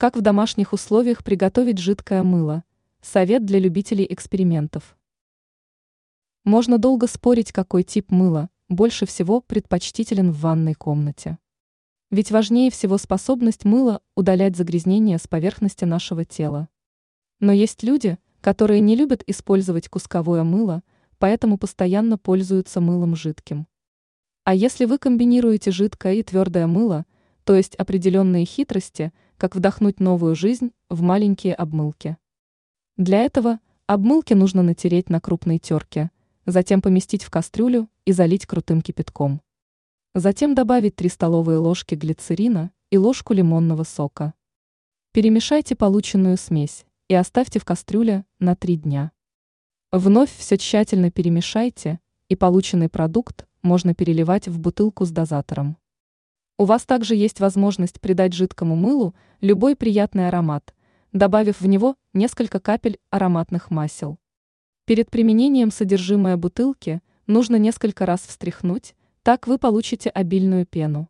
Как в домашних условиях приготовить жидкое мыло? Совет для любителей экспериментов. Можно долго спорить, какой тип мыла больше всего предпочтителен в ванной комнате. Ведь важнее всего способность мыла удалять загрязнения с поверхности нашего тела. Но есть люди, которые не любят использовать кусковое мыло, поэтому постоянно пользуются мылом жидким. А если вы комбинируете жидкое и твердое мыло, то есть определенные хитрости – как вдохнуть новую жизнь в маленькие обмылки. Для этого обмылки нужно натереть на крупной терке, затем поместить в кастрюлю и залить крутым кипятком. Затем добавить 3 столовые ложки глицерина и ложку лимонного сока. Перемешайте полученную смесь и оставьте в кастрюле на 3 дня. Вновь все тщательно перемешайте, и полученный продукт можно переливать в бутылку с дозатором. У вас также есть возможность придать жидкому мылу любой приятный аромат, добавив в него несколько капель ароматных масел. Перед применением содержимое бутылки нужно несколько раз встряхнуть, так вы получите обильную пену.